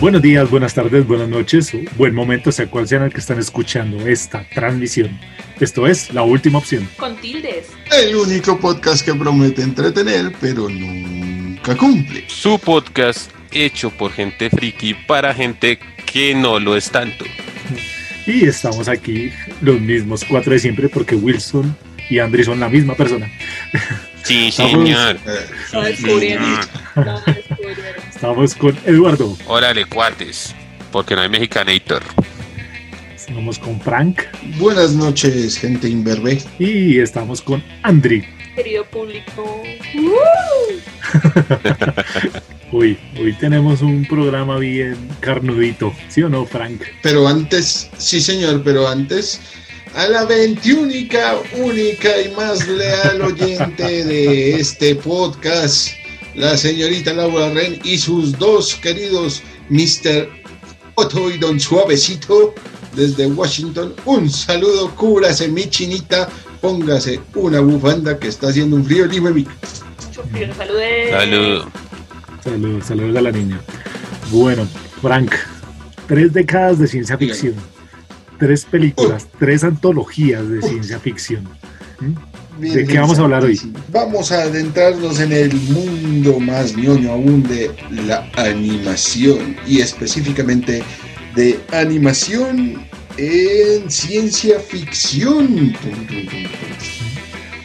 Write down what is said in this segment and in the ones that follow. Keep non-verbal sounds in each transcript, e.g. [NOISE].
Buenos días, buenas tardes, buenas noches, buen momento, sea cual sea el que están escuchando esta transmisión. Esto es La Última Opción. Con tildes. El único podcast que promete entretener, pero nunca cumple. Su podcast hecho por gente friki para gente que no lo es tanto. Y estamos aquí los mismos cuatro de siempre porque Wilson y Andri son la misma persona. Sí, [LAUGHS] Estamos- señor. Sí, descubrieron. señor. Estamos con Eduardo, Órale, cuates. Porque no hay mexicanator. estamos con Frank Buenas noches, gente imberbe. y estamos con Andri. Querido público. [LAUGHS] Uy, hoy tenemos un programa bien carnudito, ¿sí o no, Frank? Pero antes, sí señor, pero antes, a la veintiúnica, única y más leal oyente de este podcast, la señorita Laura Ren y sus dos queridos Mr. Otto y Don Suavecito desde Washington. Un saludo, cúbrase mi chinita, póngase una bufanda que está haciendo un frío libre. Mucho frío. Saludes. Salud. Saludos, saludos a la niña. Bueno, Frank, tres décadas de ciencia ficción, tres películas, tres antologías de ciencia ficción. ¿Mm? ¿De qué vamos a hablar hoy? Vamos a adentrarnos en el mundo más ñoño aún de la animación y específicamente de animación en ciencia ficción. Tum, tum, tum,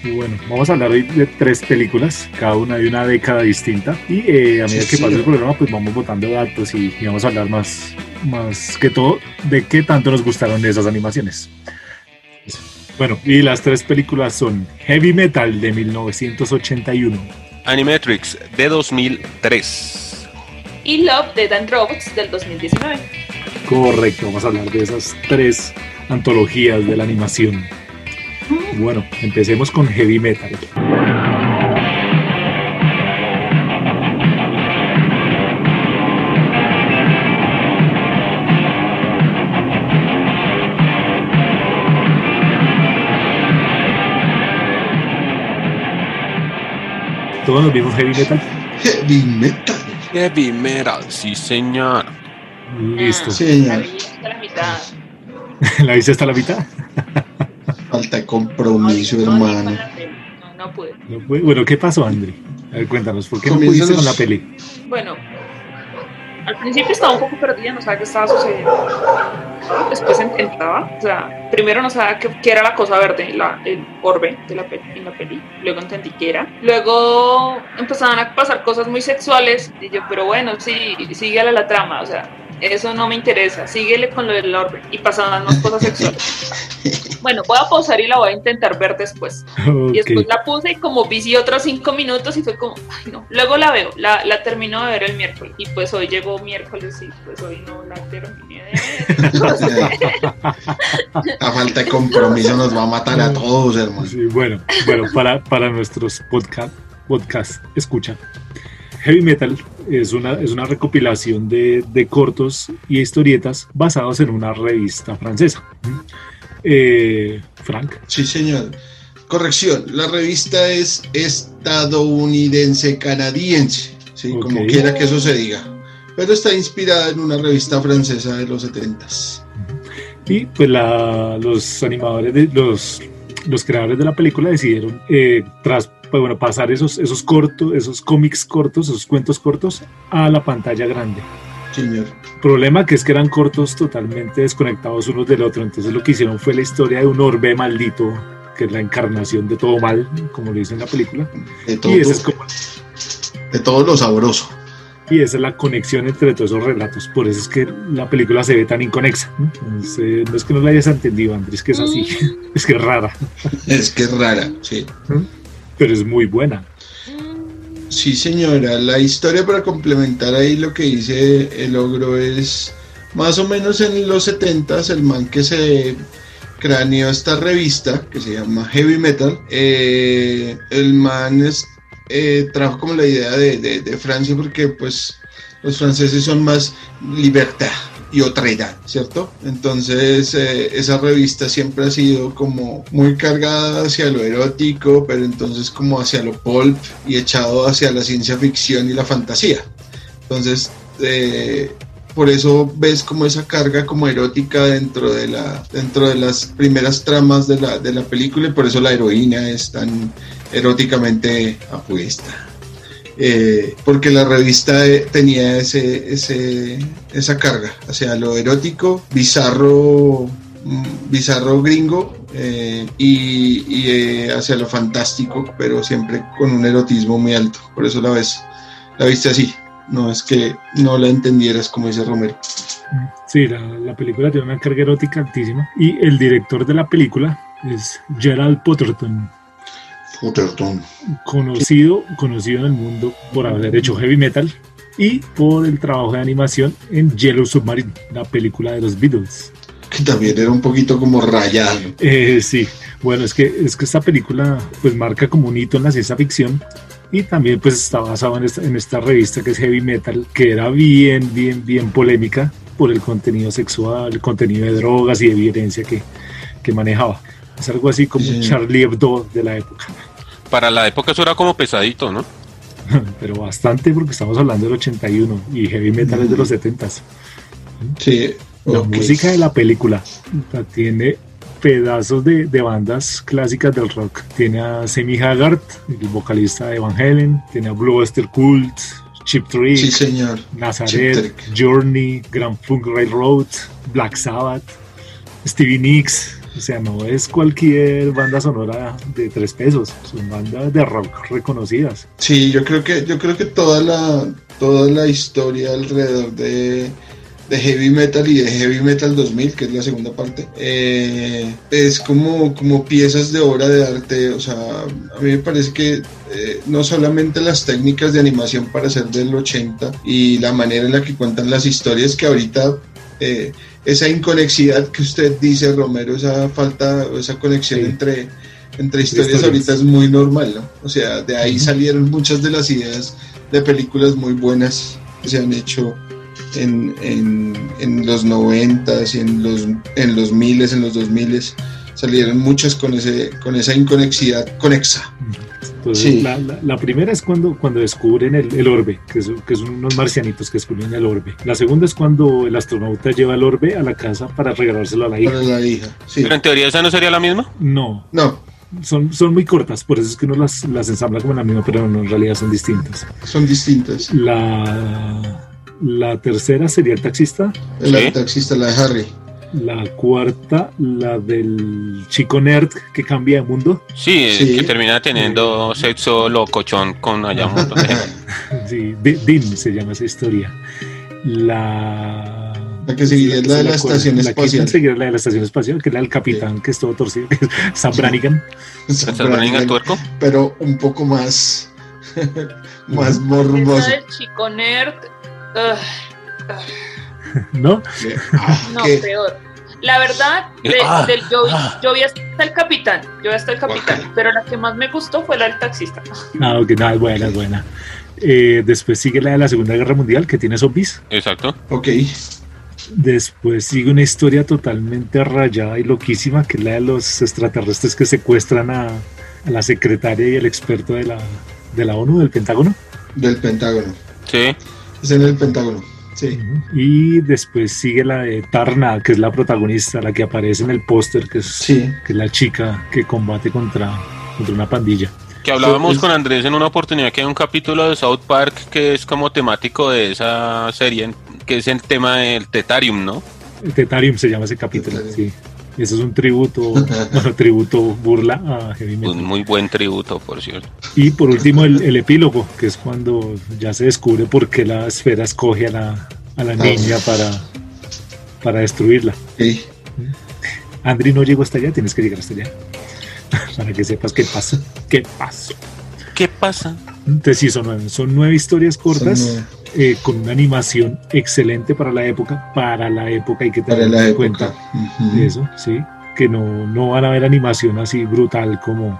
tum. Bueno, vamos a hablar hoy de tres películas, cada una de una década distinta. Y eh, a medida Sí, que sí. pase el programa, pues vamos botando datos y, y vamos a hablar más, más que todo de qué tanto nos gustaron esas animaciones. Bueno, y las tres películas son Heavy Metal de 1981, Animatrix de 2003. Y Love, Dead and Robots del 2019. Correcto, vamos a hablar de esas tres antologías de la animación. Bueno, empecemos con Heavy Metal. Todos nos vimos Heavy Metal. Heavy metal. Heavy metal, sí, señor. Listo. Sí, La señor. vi hasta la mitad. [LAUGHS] ¿La viste hasta la mitad? Falta de compromiso, No, hermano. No, no pude. Bueno, ¿qué pasó, Andri? A ver, cuéntanos, ¿por qué no pudiste con la peli? Bueno, al principio estaba un poco perdida, no sabía qué estaba sucediendo. Después intentaba, o sea, primero no sabía qué, qué era la cosa verde, la, el orbe de la peli, en la peli. Luego entendí qué era. Luego empezaban a pasar cosas muy sexuales y yo, pero bueno, sí, síguele la trama, o sea, eso no me interesa, síguele con lo del orbe. Y pasaban más cosas sexuales. [LAUGHS] Bueno, voy a pausar y la voy a intentar ver después. Y después la puse y como vi otros cinco minutos y fue como, ay no. Luego la veo, la, la termino de ver el miércoles. Y pues hoy llegó miércoles y pues hoy no la terminé de ver. [LAUGHS] A falta de compromiso nos va a matar a todos, hermano. Sí, bueno, bueno, para, para nuestros podcast, podcast escucha. Heavy Metal es una, es una recopilación de, de cortos y historietas basados en una revista francesa. Eh, Frank, Sí, señor. Corrección, la revista es estadounidense canadiense, ¿sí? Ok. como quiera que eso se diga. Pero está inspirada en una revista francesa de los 70s. y pues la, los animadores, de, los, los creadores de la película decidieron, eh, tras pues, bueno, pasar esos, esos cortos, esos cómics cortos, esos cuentos cortos a la pantalla grande. Señor. Problema que es que eran cortos totalmente desconectados unos del otro. Entonces lo que hicieron fue la historia de un orbe maldito, que es la encarnación de todo mal, como lo dice en la película. De todo, Y esa es, como, de todo lo sabroso. y esa es la conexión entre todos esos relatos. Por eso es que la película se ve tan inconexa. No, sé, no es que no la hayas entendido, Andrés, que es así. [LAUGHS] es que es rara, Es que es rara, sí. pero es muy buena. Sí, señora. La historia para complementar ahí lo que dice el ogro es más o menos en los 70s el man que se craneó esta revista que se llama Heavy Metal. eh, el man es, eh, trajo como la idea de, de- de Francia porque pues los franceses son más libertad, y otra edad, ¿cierto? Entonces eh, esa revista siempre ha sido como muy cargada hacia lo erótico, pero entonces como hacia lo pulp y echado hacia la ciencia ficción y la fantasía. Entonces, eh, por eso ves como esa carga como erótica dentro de la dentro de las primeras tramas de la, de la película y por eso la heroína es tan eróticamente apuesta. Eh, porque la revista eh, tenía ese, ese, esa carga hacia lo erótico, bizarro, mm, bizarro gringo eh, y, hacia lo fantástico, pero siempre con un erotismo muy alto. Por eso la ves, la viste así. No es que no la entendieras, como dice Romero. Sí, la, la película tiene una carga erótica altísima. Y el director de la película es Gerald Potterton Conocido, conocido en el mundo por haber hecho heavy metal y por el trabajo de animación en Yellow Submarine, la película de los Beatles. Que también era un poquito como rayado. Eh, sí, bueno, es que, es que esta película pues marca como un hito en la ciencia ficción y también pues está basado en esta, en esta revista que es Heavy Metal, que era bien, bien, bien polémica por el contenido sexual, el contenido de drogas y de violencia que, que manejaba. Es algo así como Charlie Hebdo de la época. Para la época eso era como pesadito, ¿no? [LAUGHS] Pero bastante porque estamos hablando del 81 y heavy metal es de los 70. Sí. La música de la película tiene pedazos de, bandas clásicas del rock. Tiene a Semi Haggard, el vocalista de Van Halen, tiene a Blue Oyster Cult, Chip Trick, sí, señor. Nazareth, Journey, Grand Funk Railroad, Black Sabbath, Stevie Nicks, o sea, no es cualquier banda sonora de tres pesos, son bandas de rock reconocidas. Sí, yo creo que, yo creo que toda la, toda la historia alrededor de, heavy metal y de heavy metal 2000, que es la segunda parte, eh, es como, como piezas de obra de arte. O sea, a mí me parece que eh, no solamente las técnicas de animación para hacer del 80 y la manera en la que cuentan las historias que ahorita eh, esa inconexidad que usted dice, Romero, esa falta, esa conexión entre, entre historias, ahorita es muy normal, ¿no? O sea, de ahí salieron muchas de las ideas de películas muy buenas que se han hecho en, en, los noventas y en los, en los miles, en los dos miles, salieron muchas con, ese, con esa inconexidad conexa la, primera es cuando, cuando descubren el, orbe, que, que son unos marcianitos que descubren el orbe. La segunda es cuando el astronauta lleva el orbe a la casa para regalárselo a la hija. la hija, Pero en teoría esa no sería la misma. No. No. Son, son muy cortas, por eso es que uno las, las ensambla como la misma, pero no, en realidad son distintas. Son distintas. La, la tercera sería el taxista. El taxista, la de Harry. La cuarta, la del chico nerd que cambia de mundo. Sí, que termina teniendo sexo locochón con allá mundo. [LAUGHS] sí, Dim se llama esa historia. La. La que seguiría es la de la, estación espacial. La que la de la estación espacial, que es la del capitán, que es todo torcido, que es Sam Brannigan. [LAUGHS] Sam Brannigan tuerco. Pero un poco más. [LAUGHS] más morboso. El chico nerd. [LAUGHS] ¿No? no, peor. La verdad, ah, yo, vi, ah. yo, vi, hasta el capitán, yo vi hasta el capitán, pero la que más me gustó fue la del taxista. Ah, ok, no, es buena, es buena. Eh, después sigue la de la Segunda Guerra Mundial, que tiene zombies. Exacto. Ok. Después sigue una historia totalmente rayada y loquísima, que es la de los extraterrestres que secuestran a, a la secretaria y el experto de la, de la ONU, del Pentágono. Del Pentágono. Sí. Es en el Pentágono. Sí. Y después sigue la de Tarna, que es la protagonista, la que aparece en el póster, que, es, que es la chica que combate contra, contra una pandilla. Que hablábamos con Andrés en una oportunidad que hay un capítulo de South Park que es como temático de esa serie, que es el tema del Tetarium, ¿no? El Tetarium se llama ese capítulo, sí. Eso es un tributo, [LAUGHS] tributo burla a Heavy Metal. Un muy buen tributo, por cierto. Y por último, el, epílogo, que es cuando ya se descubre por qué la esfera escoge a la, a la niña para, para destruirla. Sí. Andri no llegó hasta allá, tienes que llegar hasta allá. [LAUGHS] para que sepas qué pasa. ¿Qué pasó? ¿Qué pasa? Entonces sí, son nueve, son nueve historias cortas. Eh, con una animación excelente para la época, para la época hay que tener en cuenta eso, sí, que no, no van a ver animación así brutal como,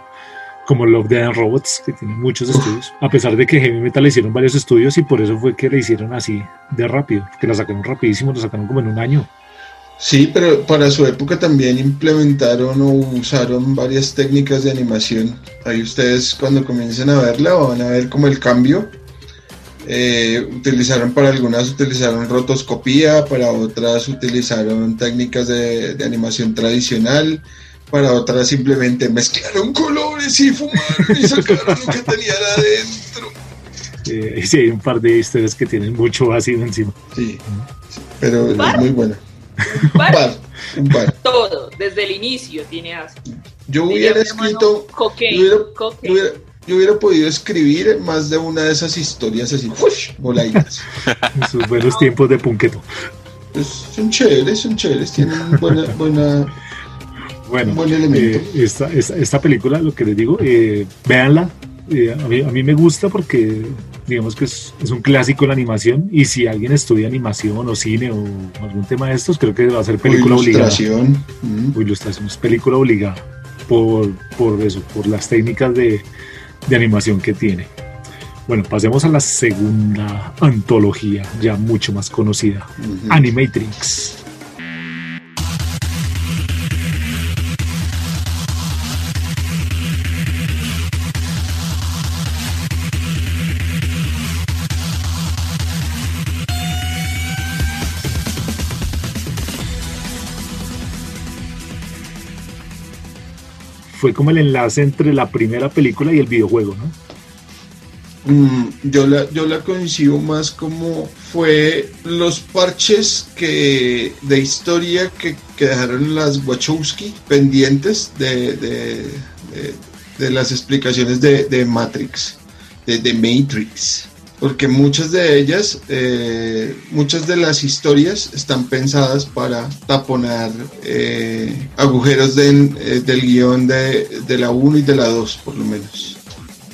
como Love, Dead and Robots, que tiene muchos estudios, a pesar de que Heavy Metal le hicieron varios estudios y por eso fue que le hicieron así de rápido, que la sacaron rapidísimo, la sacaron como en un año. Sí, pero para su época también implementaron o usaron varias técnicas de animación. Ahí ustedes cuando comiencen a verla van a ver como el cambio. Eh, utilizaron para algunas utilizaron rotoscopía, para otras utilizaron técnicas de, de animación tradicional, para otras simplemente mezclaron colores y fumaron y sacaron lo que tenían adentro. [LAUGHS] Eh, sí, hay un par de historias que tienen mucho ácido encima. Sí, pero es muy buena. [LAUGHS] Un Un par, un par. todo, desde el inicio tiene ácido. Yo hubiera escrito, cocaine, yo hubiera, cocaine. yo hubiera- yo hubiera podido escribir más de una de esas historias así, ¡fush! voladitas. [LAUGHS] En sus buenos tiempos de punqueto. Pues son chéveres, son chéveres, tienen buena, buena, Bueno, un buen elemento. eh, esta, esta, esta película, lo que les digo, eh, véanla. Eh, a, mí, a mí me gusta porque digamos que es, es un clásico en la animación y si alguien estudia animación o cine o algún tema de estos, creo que va a ser película O obligada. ilustración. mm. O ilustración, es película obligada por, por eso, por las técnicas de, de animación que tiene. Bueno, pasemos a la segunda antología, ya mucho más conocida, Ujú. Animatrix. Fue como el enlace entre la primera película y el videojuego, ¿no? Mm, yo, la, yo la coincido más como fue los parches que de historia que, que dejaron las Wachowski pendientes de, de, de- de las explicaciones de, Matrix, de Matrix. Porque muchas de ellas, eh, muchas de las historias están pensadas para taponar eh, agujeros del- eh, guion de, de la 1 y de la 2, por lo menos.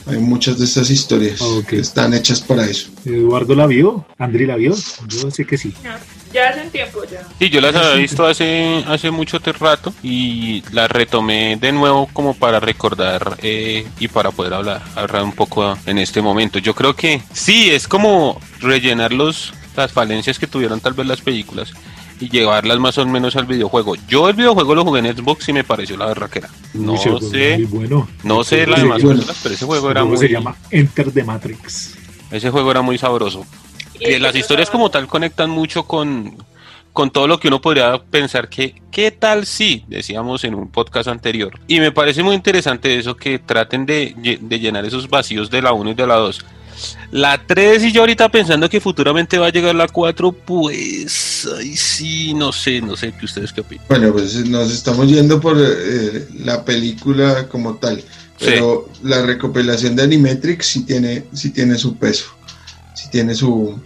Hay muchas de estas historias Ok. que están hechas para eso. Eduardo la vio, Andri la vio, yo sé que sí. Ya, ya hace un tiempo ya. Sí, yo las había visto hace, hace mucho te- rato y las retomé de nuevo como para recordar eh, y para poder hablar, hablar un poco en este momento. Yo creo que sí, es como rellenar los, las falencias que tuvieron tal vez las películas y llevarlas más o menos al videojuego. Yo el videojuego lo jugué en Xbox y me pareció la berraquera. No sé, Muy bueno. no sé las demás personas, pero ese juego era muy, se llama Enter the Matrix. ese juego era muy sabroso. Y las historias como tal conectan mucho con, con todo lo que uno podría pensar que, ¿qué tal si? Decíamos en un podcast anterior. Y me parece muy interesante eso que traten de, de llenar esos vacíos de la 1 y de la 2. La 3 y yo ahorita pensando que futuramente va a llegar la 4, pues, ay sí, no sé, no sé, ¿qué ustedes qué opinan? Bueno, pues nos estamos yendo por eh, la película como tal, pero la recopilación de Animatrix sí tiene, sí tiene su peso, sí tiene su,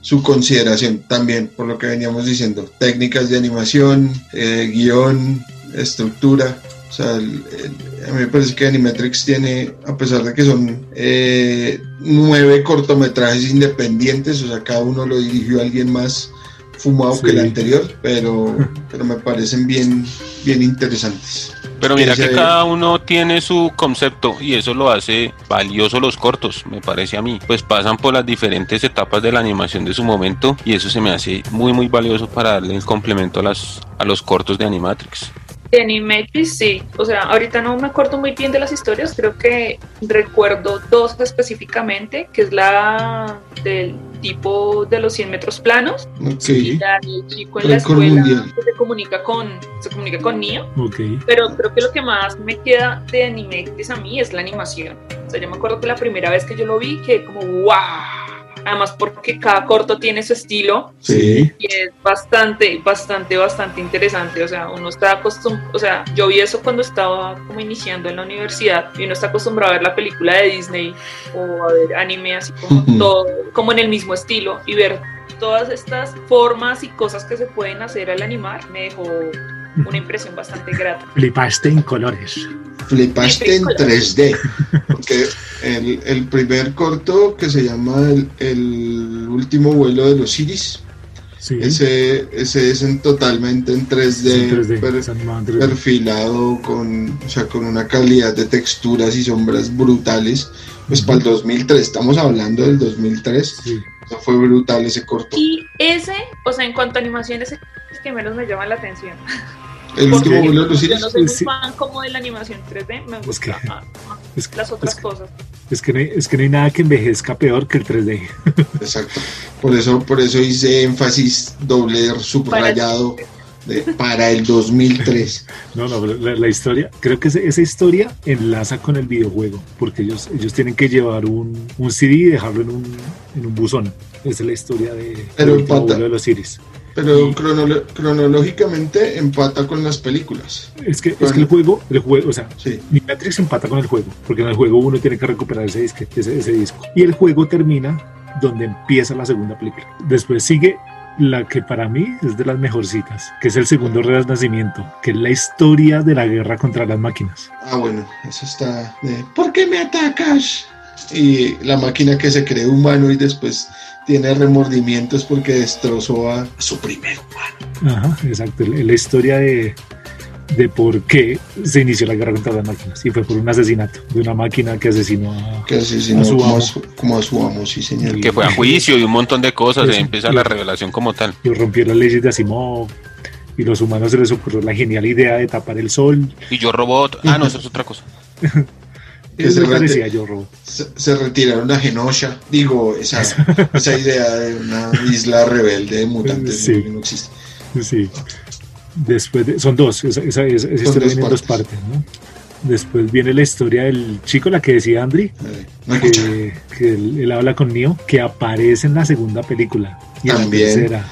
su consideración también, por lo que veníamos diciendo, técnicas de animación, eh, guion, estructura. O sea, el- el- a mí me parece que Animatrix tiene, a pesar de que son eh, nueve cortometrajes independientes, o sea, cada uno lo dirigió alguien más fumado que el anterior, pero, [LAUGHS] pero me parecen bien, bien interesantes. Pero mira que cada uno tiene su concepto y eso lo hace valioso los cortos, me parece a mí. Pues pasan por las diferentes etapas de la animación de su momento y eso se me hace muy muy valioso para darle el complemento a, las, a los cortos de Animatrix. De Animatrix, sí. O sea, ahorita no me acuerdo muy bien de las historias. Creo que recuerdo dos específicamente, que es la del tipo de los 100 metros planos Ok. y la del chico en la Récord escuela mundial. que se comunica con, se comunica con Neo. Ok. Pero creo que lo que más me queda de Animatrix a mí es la animación. O sea, yo me acuerdo que la primera vez que yo lo vi, que como wow. Además porque cada corto tiene su estilo Sí. y es bastante, bastante, bastante interesante. O sea, uno está acostumbrado, o sea, yo vi eso cuando estaba como iniciando en la universidad y uno está acostumbrado a ver la película de Disney o a ver anime así como todo, como en el mismo estilo y ver todas estas formas y cosas que se pueden hacer al animar me dejó una impresión bastante grata. Flipaste en colores. Flipaste en 3D. Porque el, el primer corto que se llama el, el último vuelo de los Iris Sí. Ese, ese es en, totalmente en 3D, en 3D, per- es animado en 3D. perfilado, con, o sea, con una calidad de texturas y sombras brutales. Pues Ujú. para el 2003, estamos hablando del 2003, Sí. o sea, fue brutal ese corto. Y ese, o sea, en cuanto a animación, ese es el que menos me llama la atención. El Porque último de los yo no soy muy Sí. fan como de la animación 3D, me gusta que- ah, ah, Es, que- las otras es, cosas. es que no hay, es que no hay nada que envejezca peor que el 3D. exacto. Por eso, por eso hice énfasis doble subrayado de, para el 2003. [LAUGHS] No, no, pero la, la historia, creo que ese- esa historia enlaza con el videojuego, porque ellos, ellos tienen que llevar un, un CD y dejarlo en un, en un buzón. Esa es la historia de, Pero vuelo de los Iris. Pero Y- cronolo- cronológicamente empata con las películas. Es que, es que el juego, el juego, o sea, Sí. Matrix empata con el juego, porque en el juego uno tiene que recuperar ese, disque, ese, ese disco. Y el juego termina donde empieza la segunda película. Después sigue la que para mí es de las mejorcitas, que es el segundo renacimiento, que es la historia de la guerra contra las máquinas. Ah, bueno, eso está de ¿Por qué me atacas? Y la máquina que se cree humano y después tiene remordimientos porque destrozó a su primer humano. Ajá, exacto. La historia de, de por qué se inició la guerra contra las máquinas. Y fue por un asesinato de una máquina que asesinó a... Que asesinó A su como, amo. a su, como a su amo, sí, señor. Que fue a juicio y un montón de cosas, Sí, y empieza la revelación como tal. y rompió las leyes de Asimov. Y los humanos se les ocurrió la genial idea de tapar el sol. Y yo robot, ah, no, eso es otra cosa. [LAUGHS] Que se yo, retiraron a Genosha. Digo, esa, [LAUGHS] esa idea de una isla rebelde de mutantes Sí. no, no existe. Sí. Después de- son dos, esa, esa, esa- esa Son historia dos viene en dos partes. ¿no? Después viene la historia del chico, la que decía Andri, Eh, no que, que él, él habla con Neo, que aparece en la segunda película y en la También. tercera.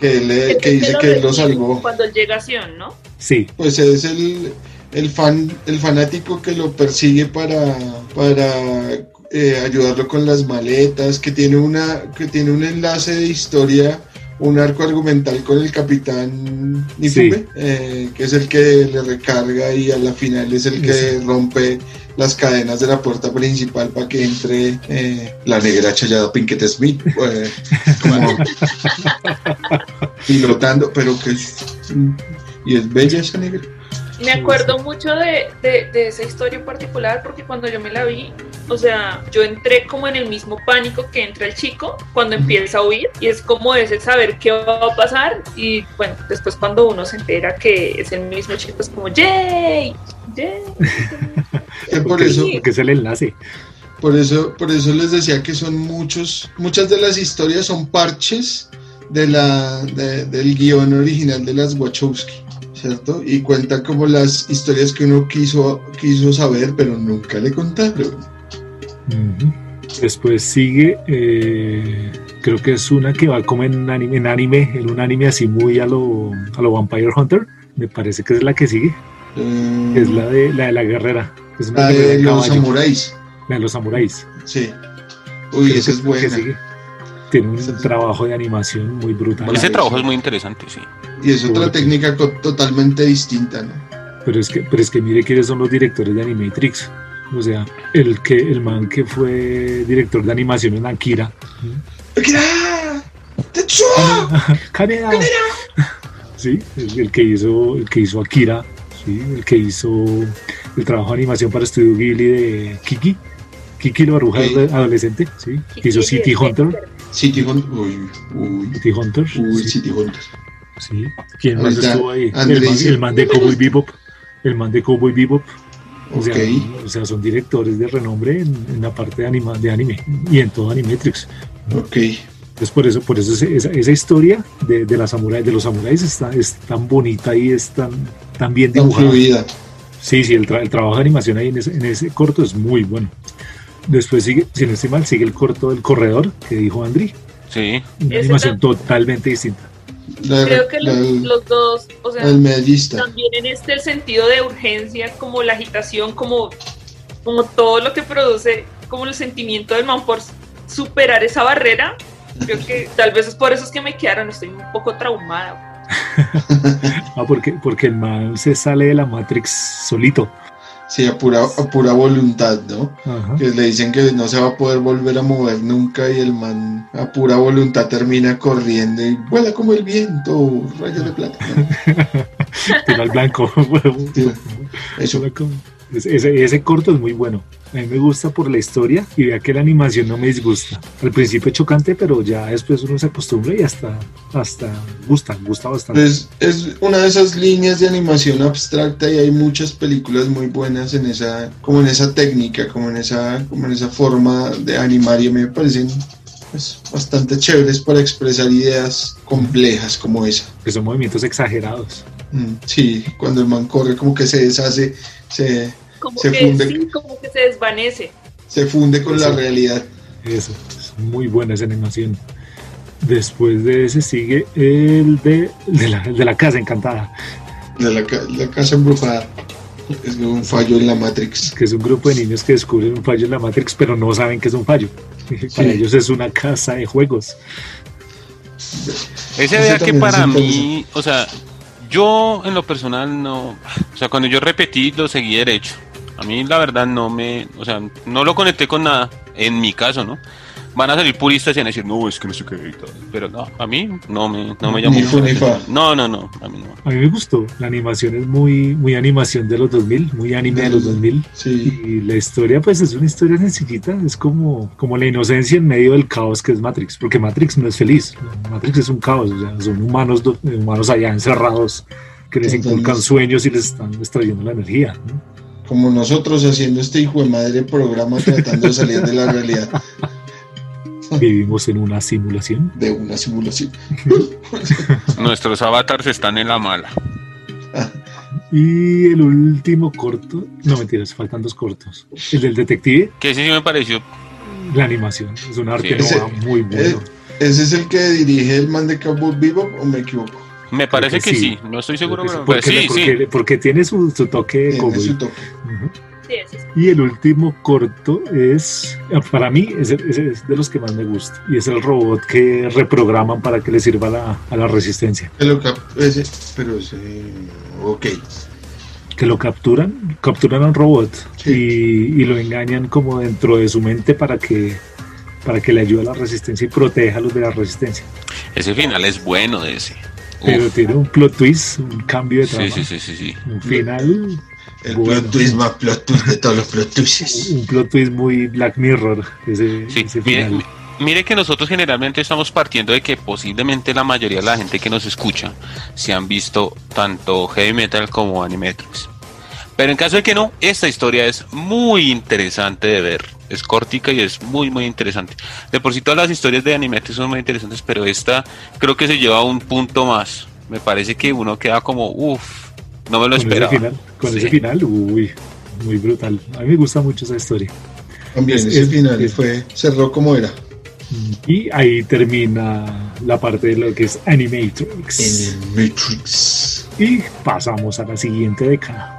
Que, le- que dice que él lo salvó. Cuando él llega a Sion, ¿no? Sí, Pues es el, el fan, el fanático que lo persigue para, para eh, ayudarlo con las maletas, que tiene una, que tiene un enlace de historia, un arco argumental con el capitán Nifume, Sí. eh, que es el que le recarga y a la final es el que Sí. rompe las cadenas de la puerta principal para que entre eh, la negra chayada Pinkett Smith, eh, como [LAUGHS] [LAUGHS] pilotando, pero que es, y es bella esa negra. Me acuerdo mucho de, de, de esa historia en particular porque cuando yo me la vi, o sea, yo entré como en el mismo pánico que entra el chico cuando empieza a huir y es como ese saber qué va a pasar y bueno, después cuando uno se entera que es el mismo chico es como ¡Yay! ¡Yay! Que [LAUGHS] por eso, porque es el enlace. Por eso, por eso les decía que son muchos, muchas de las historias son parches de la, de- del guion original de las Wachowski, ¿cierto? Y cuentan como las historias que uno quiso, quiso saber, pero nunca le contaron. Después sigue, eh, creo que es una que va como en anime, en anime, en un anime así muy a lo, a lo Vampire Hunter. Me parece que es la que sigue, Eh, es la de la, de la guerrera. Es una la de de los samuráis, la de los samuráis. sí. Uy, Creo esa es buena. Tiene un trabajo de animación muy brutal. Bueno, Ese trabajo es muy interesante, sí. Y es otra Porque- técnica totalmente distinta, ¿no? Pero es que, pero es que mire quiénes son los directores de Animatrix. O sea, el que el man que fue director de animación en Akira. ¡Akira! ¡Tetsuo! [LAUGHS] Kaneda. [LAUGHS] Sí, el, el que hizo el que hizo Akira, sí, el que hizo el trabajo de animación para Estudio Ghibli de Kiki. Kiki la bruja Ok. adolescente, sí, que hizo City Hunter, City Hunter. Uy, uy, City Hunter, uy, sí, City Hunter. sí. ¿Quién más Ahorita, estuvo ahí? El man, el man de Cowboy Bebop, el man de Cowboy Bebop. O sea, Ok. o sea, son directores de renombre en, en la parte de, anima, de anime y en todo Animatrix. Ok. Entonces por eso, por eso esa, esa historia de, de, la samurai, de los samuráis está, es tan bonita y es tan, tan bien Tan dibujada. fluida. Sí, sí, el, tra- el trabajo de animación ahí en ese, en ese corto es muy bueno. Después sigue, si no estoy mal, sigue el corto del corredor que dijo Andri. Sí. Una Ese animación tam- totalmente distinta. La- Creo que la- los, los dos, o sea, el medallista. también en este el sentido de urgencia, como la agitación, como, como todo lo que produce, como el sentimiento del man por superar esa barrera. Creo que [LAUGHS] tal vez es por eso es que me quedaron, estoy un poco traumada. [LAUGHS] Ah, porque, porque el man se sale de la Matrix solito. Sí, a pura, a pura voluntad, ¿no? Ajá. Que le dicen que no se va a poder volver a mover nunca y el man a pura voluntad termina corriendo y vuela como el viento, rayos de plata. [LAUGHS] ¿no? Tiro al blanco. [LAUGHS] Tira. Eso. Ese- ese corto es muy bueno. A mí me gusta por la historia y vea que la animación no me disgusta. Al principio es chocante, pero ya después uno se acostumbra y hasta, hasta gusta, gusta bastante. Es, es una de esas líneas de animación abstracta y hay muchas películas muy buenas en esa, como en esa técnica, como en esa, como en esa forma de animar y me parecen pues, bastante chéveres para expresar ideas complejas como esa. Que son movimientos exagerados. Mm, Sí, cuando el man corre como que se deshace, se, Como Se que funde. sí, como que se desvanece. se funde con la realidad. Eso, es muy buena esa animación. Después de ese sigue el de, de la, de la casa encantada, De la, ca- la casa embrujada. Es un fallo en la Matrix. que es un grupo de niños que descubren un fallo en la Matrix, pero no saben que es un fallo. [LAUGHS] Para ellos es una casa de juegos. Ese vea que para mí, o sea, yo en lo personal no, o sea, cuando yo repetí lo seguí derecho. A mí la verdad no me, o sea, no lo conecté con nada, en mi caso, ¿no? Van a salir puristas y van a decir, no, es que no sé qué y todo. Pero no, a mí no me, no me llamó Ni ni. No, no, no, a mí no. A mí me gustó. La animación es muy, muy animación de los 2000, muy anime de los 2000. Sí, Y la historia, pues es una historia sencillita, es como, como la inocencia en medio del caos que es Matrix, porque Matrix no es feliz, Matrix es un caos, o sea, son humanos, humanos allá encerrados que les inculcan sueños y les están extrayendo la energía. ¿no? Como nosotros haciendo este hijo de madre programa tratando de salir de la realidad Vivimos en una simulación. de una simulación. Nuestros avatars están en la mala. Y el último corto, no mentiras, faltan dos cortos. El del detective, Que ese sí me pareció, la animación, es un arte Sí. Noah muy bueno. ¿Ese es el que dirige el man de Cowboy Bebop o me equivoco? me parece que que sí. sí. no estoy seguro, pero sí, pues porque, sí, sí. porque- porque tiene su, su toque de Tiene cowboy. su toque. Es. Y el último corto es, para mí, es de los que más me gusta. Y es el robot que reprograman para que le sirva a la, a la resistencia. Que lo cap- ese, pero ese, ok. Que lo capturan, capturan a un robot Sí. y, y lo engañan como dentro de su mente para que, para que le ayude a la resistencia y proteja a los de la resistencia. Ese final es bueno de ese. Pero Uf, tiene un plot twist, un cambio de trama. sí, sí, sí, sí, sí. Un final, El Bueno. plot twist más plot twist de todos los plot twists. un plot twist muy Black Mirror, ese, Sí, ese mire, final. mi- mire que nosotros generalmente estamos partiendo de que posiblemente la mayoría de la gente que nos escucha se han visto tanto heavy metal como animetrix. Pero en caso de que no, esta historia es muy interesante de ver. Es cortica y es muy, muy interesante. De por sí todas las historias de animetrix son muy interesantes, pero esta creo que se lleva a un punto más. Me parece que uno queda como, uff, no me lo con ese esperaba. final, con Sí. ese final, uy, muy brutal. A mí me gusta mucho esa historia. También Es- ese es- final es- fue, cerró como era. Y ahí termina la parte de lo que es Animatrix. En el Matrix. Y pasamos a la siguiente década.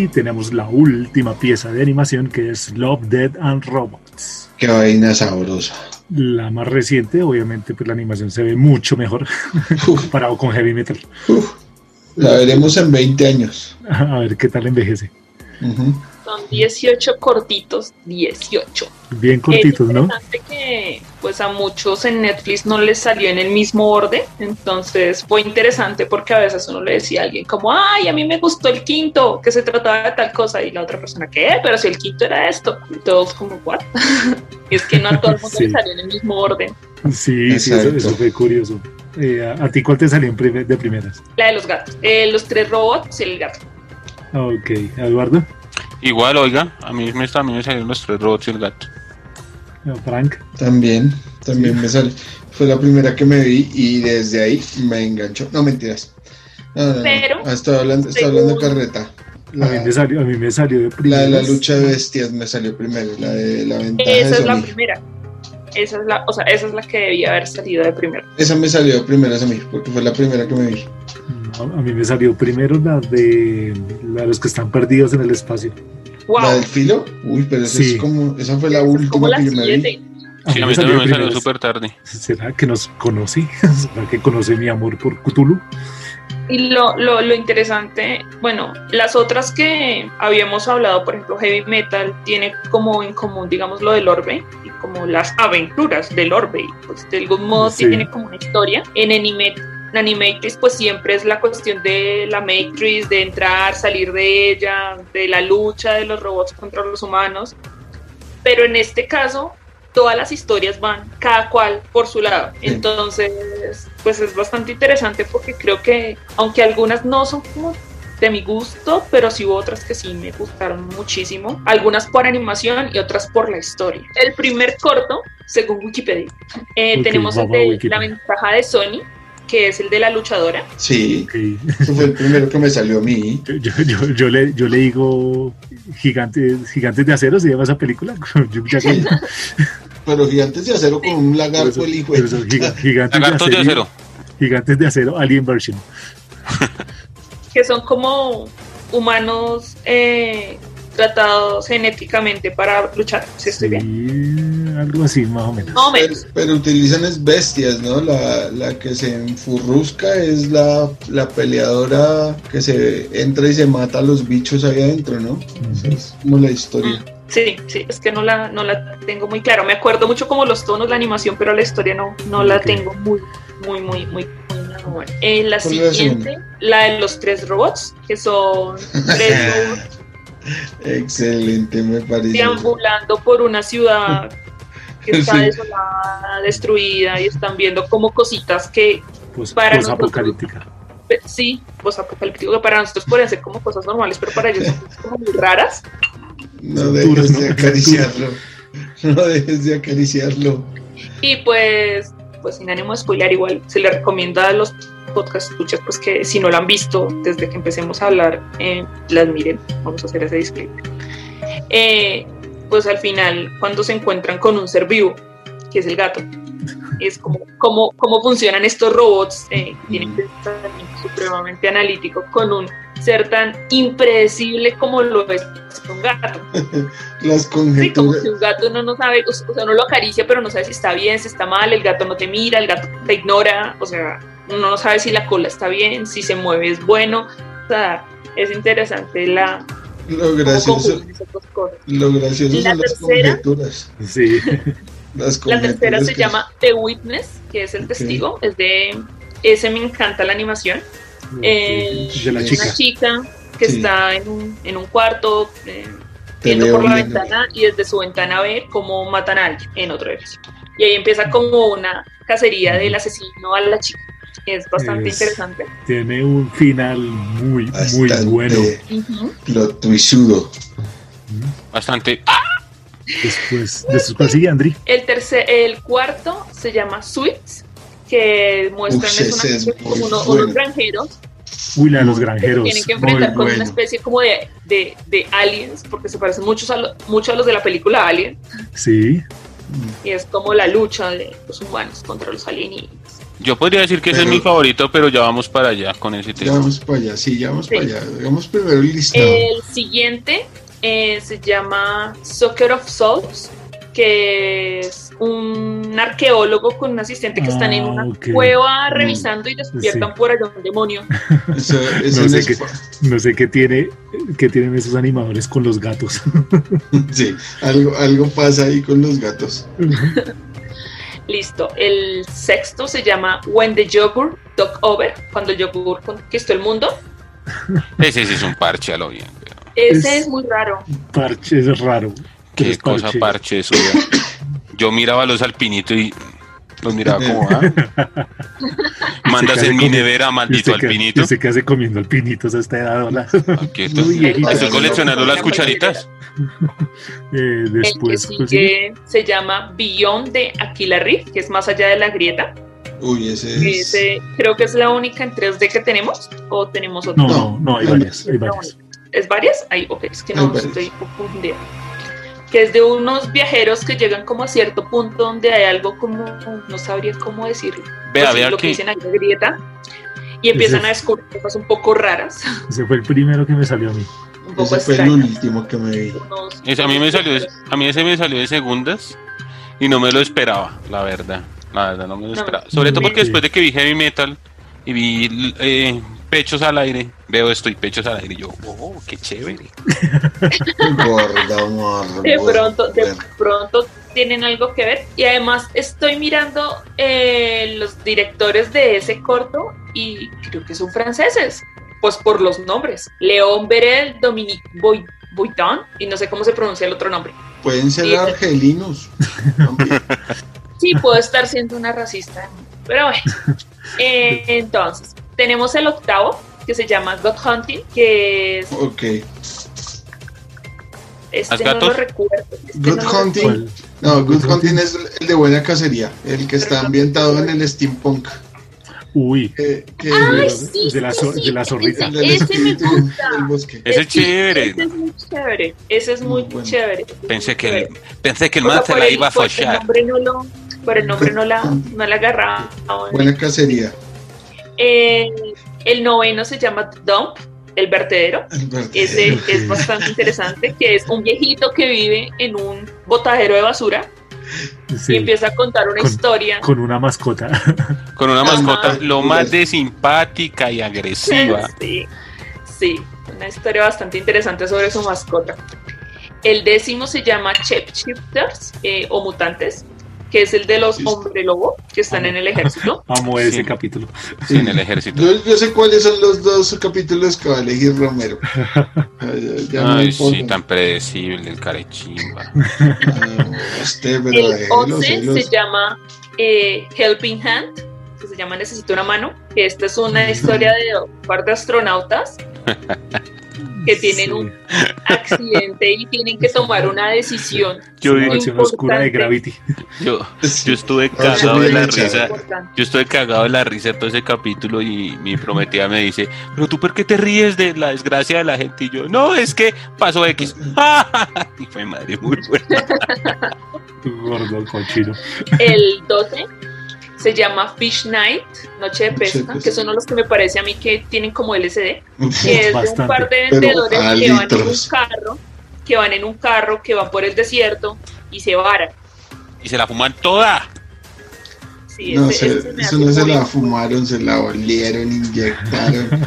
Y tenemos la última pieza de animación que es Love, Dead and Robots. Qué vaina sabrosa. La más reciente, obviamente, pues la animación se ve mucho mejor [LAUGHS] comparado con Heavy Metal. Uf, la veremos en 20 años. A ver qué tal envejece. Ujú. Son 18 cortitos, 18. Bien cortitos, es ¿no? interesante que pues a muchos en Netflix no les salió en el mismo orden, entonces fue interesante porque a veces uno le decía a alguien como, ay, a mí me gustó el quinto, que se trataba de tal cosa, y la otra persona, ¿qué? Pero si el quinto era esto, y todos como, ¿what? y [LAUGHS] es que no a todo el mundo Sí. le salió en el mismo orden. Sí, sí, eso, fue curioso. Eh, ¿a, a ti cuál te salió de primeras? La de los gatos, Eh, los tres robots y el gato. Ok, Eduardo, Igual, oiga, a mí me, también me salieron los tres robots y el gato. eh, Frank. También, también me sale. Fue la primera que me vi y desde ahí me enganchó. No, mentiras. No, no, no. Pero, Ah, estaba hablando, estaba hablando carreta. A mí me salió, a mí me salió de La primero. de la lucha de bestias me salió primero, la de la ventaja Esa de es la primera. Esa es la, o sea, esa es la que debía haber salido de primero. Esa me salió de primeras a mí, porque fue la primera que me vi. A, a mí me salió primero la de, la de los que están perdidos en el espacio. Wow. La del filo, uy, pero esa Sí. es como, esa fue la última la que yo me vi. A Sí, mí a me mí salió me salió súper tarde. ¿Será que nos conoce? [LAUGHS] ¿Será que conoce mi amor por Cthulhu? Y lo, lo, lo interesante, bueno, las otras que habíamos hablado, por ejemplo, Heavy Metal, tiene como en común, digamos, lo del orbe y como las aventuras del orbe. y, Pues de algún modo Sí. tiene como una historia. En Anime, en Animatrix, pues siempre es la cuestión de la Matrix, de entrar, salir de ella, de la lucha de los robots contra los humanos. Pero en este caso, todas las historias van cada cual por su lado. Entonces, pues es bastante interesante porque creo que, aunque algunas no son como de mi gusto, pero sí hubo otras que sí me gustaron muchísimo. Algunas por animación y otras por la historia. El primer corto, según Wikipedia, eh, Ok, tenemos el de. La ventaja de Sony, que es el de la luchadora. Sí, Ok. ese fue el primero que me salió a mí. Yo, yo, yo le, yo le digo gigantes, gigantes de acero, se llama esa película. [LAUGHS] Yo ya que- Pero gigantes de acero con un lagarto, eso- el hijo de giga- gigantes Lagartos de acero. Gigantes de acero, Alien Version. [LAUGHS] que son como humanos eh, tratados genéticamente para luchar, si estoy Sí, bien. Algo así, más o menos. Pero, utilizan es bestias, ¿no? La, la que se enfurrusca es la, la peleadora que se entra y se mata a los bichos ahí adentro, ¿no? Esa es como la historia. Sí, sí, es que no la, no la tengo muy claro. Me acuerdo mucho como los tonos, la animación, pero la historia no, no la tengo muy, muy, muy, muy, buena. Eh, la ¿Cuál es la siguiente, la de los tres robots, que son tres [LAUGHS] robots Excelente, me parece. deambulando por una ciudad que está Sí. desolada, destruida, y están viendo como cositas que Pues, Para pues nosotros. apocalíptica. Sí, pues apocalíptico, que para nosotros pueden ser como cosas normales, pero para ellos son como muy raras. No dejes de acariciarlo. No dejes de acariciarlo. Y pues, pues sin ánimo de spoiler, igual se le recomienda a los podcast escuchas, pues que si no la han visto desde que empecemos a hablar, eh, las miren. Vamos a hacer ese disclaimer. Eh, pues al final, cuando se encuentran con un ser vivo, que es el gato, es como cómo, cómo funcionan estos robots, eh, que tienen pensamiento supremamente analítico con un ser tan impredecible como lo es un gato. [LAUGHS] Las Sí, como conjeturas. que un gato uno no sabe, o sea, uno lo acaricia, pero no sabe si está bien, si está mal, el gato no te mira, el gato te ignora, o sea, no sabe si la cola está bien, si se mueve es bueno, o sea, es interesante la Lo gracioso, lo gracioso La son las tercera. conjeturas. Sí. Las La tercera conjeturas se llama The Witness, que es el testigo, es de, ese me encanta la animación, Eh, de la es- chica. una chica que Sí. está en un, en un cuarto, eh, viendo por la bien. ventana y desde su ventana ve cómo matan a alguien en otro edificio. Y ahí empieza como una cacería del asesino a la chica. Es bastante Es- interesante. Tiene un final muy, muy bueno. plot twistudo. Bastante. Después, después sigue Andri. El tercer, el cuarto se llama Sweets, que muestran Uf, es una es muy unos, bueno. unos granjeros Uy, la de los granjeros. tienen que muy enfrentar con bueno. una especie como de, de, de aliens, porque se parecen muchos a lo- mucho a los de la película Alien, Sí. y es como la lucha de los humanos contra los alienígenas. Yo podría decir que ese es mi favorito, pero ya vamos para allá con ese Ya tema. vamos para allá, sí, ya vamos Sí. para allá. Hagamos primero el listado. El siguiente eh, se llama Soccer of Souls, que es un arqueólogo con un asistente que están en Ah, una ok. cueva revisando y despiertan Sí. por allá un demonio. [LAUGHS] Eso, eso No sé es qué- No sé qué tiene, qué tienen esos animadores con los gatos. [LAUGHS] Sí, algo, algo pasa ahí con los gatos. [LAUGHS] Listo. El sexto se llama When the Yogurt Took Over, cuando el yogur conquistó el mundo. [LAUGHS] Ese sí es un parche a lo bien. pero Ese Es- es, muy raro. Parche es raro. Qué Es cosa parche eso. ya. [COUGHS] Yo miraba a los alpinitos y los miraba como, [LAUGHS] ¿ah? Mandas Se en mi nevera, maldito ¿Y usted [LAUGHS] qué- alpinito. y usted qué hace comiendo alpinitos a esta edad? hola? Estoy coleccionando las cucharitas. [LAUGHS] Eh, El que después, pues, sigue se llama Beyond de Aquila Reef, que es más allá de la grieta. Uy, ese es. Ese, creo que es la única en 3D que tenemos, o tenemos otra. no, no, no, hay varias, hay varias. ¿Es varias? Ahí, ok, es que Hay no estoy confundida. Que es de unos viajeros que llegan como a cierto punto donde hay algo como, no sabría cómo decirlo. Vea, Pues, vea lo que que dicen ahí, la grieta. Y empiezan Ese- a descubrir cosas un poco raras, Ese fue el primero que me salió a mí. un poco Ese fue el último que me vi. Unos- ese- a mí me salió, a mí ese me salió de segundas y no me lo esperaba, la verdad. La verdad, no me lo No. esperaba. Sobre todo porque después de que vi heavy metal y vi eh, pechos al aire, veo esto y pechos al aire, y yo, oh, qué chévere. [LAUGHS] Gorda, morbo. de pronto, de pronto tienen algo que ver. Y además estoy mirando eh, los directores de ese corto y creo que son franceses, pues por los nombres. León Berel, Dominique Boy y no sé cómo se pronuncia el otro nombre. Pueden ser Sí. argelinos. Sí, puedo estar siendo una racista, pero bueno. [LAUGHS] Eh, entonces, tenemos el octavo, que se llama God Hunting, que es, Ok. este ¿Las no lo recuerdo. este Good no lo Hunting. No, Good Hunting es el de buena cacería, el que está ambientado en el steampunk. Uy, Que, que Ay, de sí, la sí, zo- sí, de la zorrita. ese- del ese me gusta. del bosque. Ese es Sí, chévere. Ese es muy chévere. Ese es muy bueno. chévere. Pensé que el, pensé que el man se la iba a por El fochar. nombre no lo, por el nombre no la, no la agarraba. Buena cacería. Eh, el noveno se llama Dump, el vertedero. Ese es bastante [LAUGHS] interesante, que es un viejito que vive en un botadero de basura y empieza a contar una Con- historia. con una mascota. [LAUGHS] Con una Ajá. mascota lo más de simpática y agresiva. Sí, sí, una historia bastante interesante sobre su mascota. El décimo se llama Shapeshifters eh, o Mutantes, que es el de los Sí. hombre lobo que están en el ejército. [LAUGHS] Amo Sí. ese capítulo. Sí, en el ejército. Yo, yo sé cuáles son los dos capítulos que va a elegir Romero. [LAUGHS] Ya- ya Ay, sí, tan predecible el carechimba. Ah, pero El déjelo, 11 déjelo. se llama eh, Helping Hand, que se llama Necesito una mano, que esta es una historia de un par de astronautas [LAUGHS] que tienen Sí. un accidente y tienen que tomar una decisión. Yo, Una versión oscura de. Gravity. yo, yo estuve cagado de la risa. Yo estuve cagado de la risa todo ese capítulo y mi prometida me dice, pero tú por qué te ríes de la desgracia de la gente? Y yo, no, es que pasó X. [LAUGHS] y fue madre muy buena. [LAUGHS] Gordo cochino. El 12 se llama Fish Night, Noche de Noche de Pesca, que son los que me parece a mí que tienen como LSD, que [LAUGHS] es de un par de vendedores que van en un carro, que van en un carro, que van por el desierto y se varan. Y se la fuman toda. Sí, no, ese- se- ese eso no se la fumaron, se la olieron, inyectaron. [LAUGHS]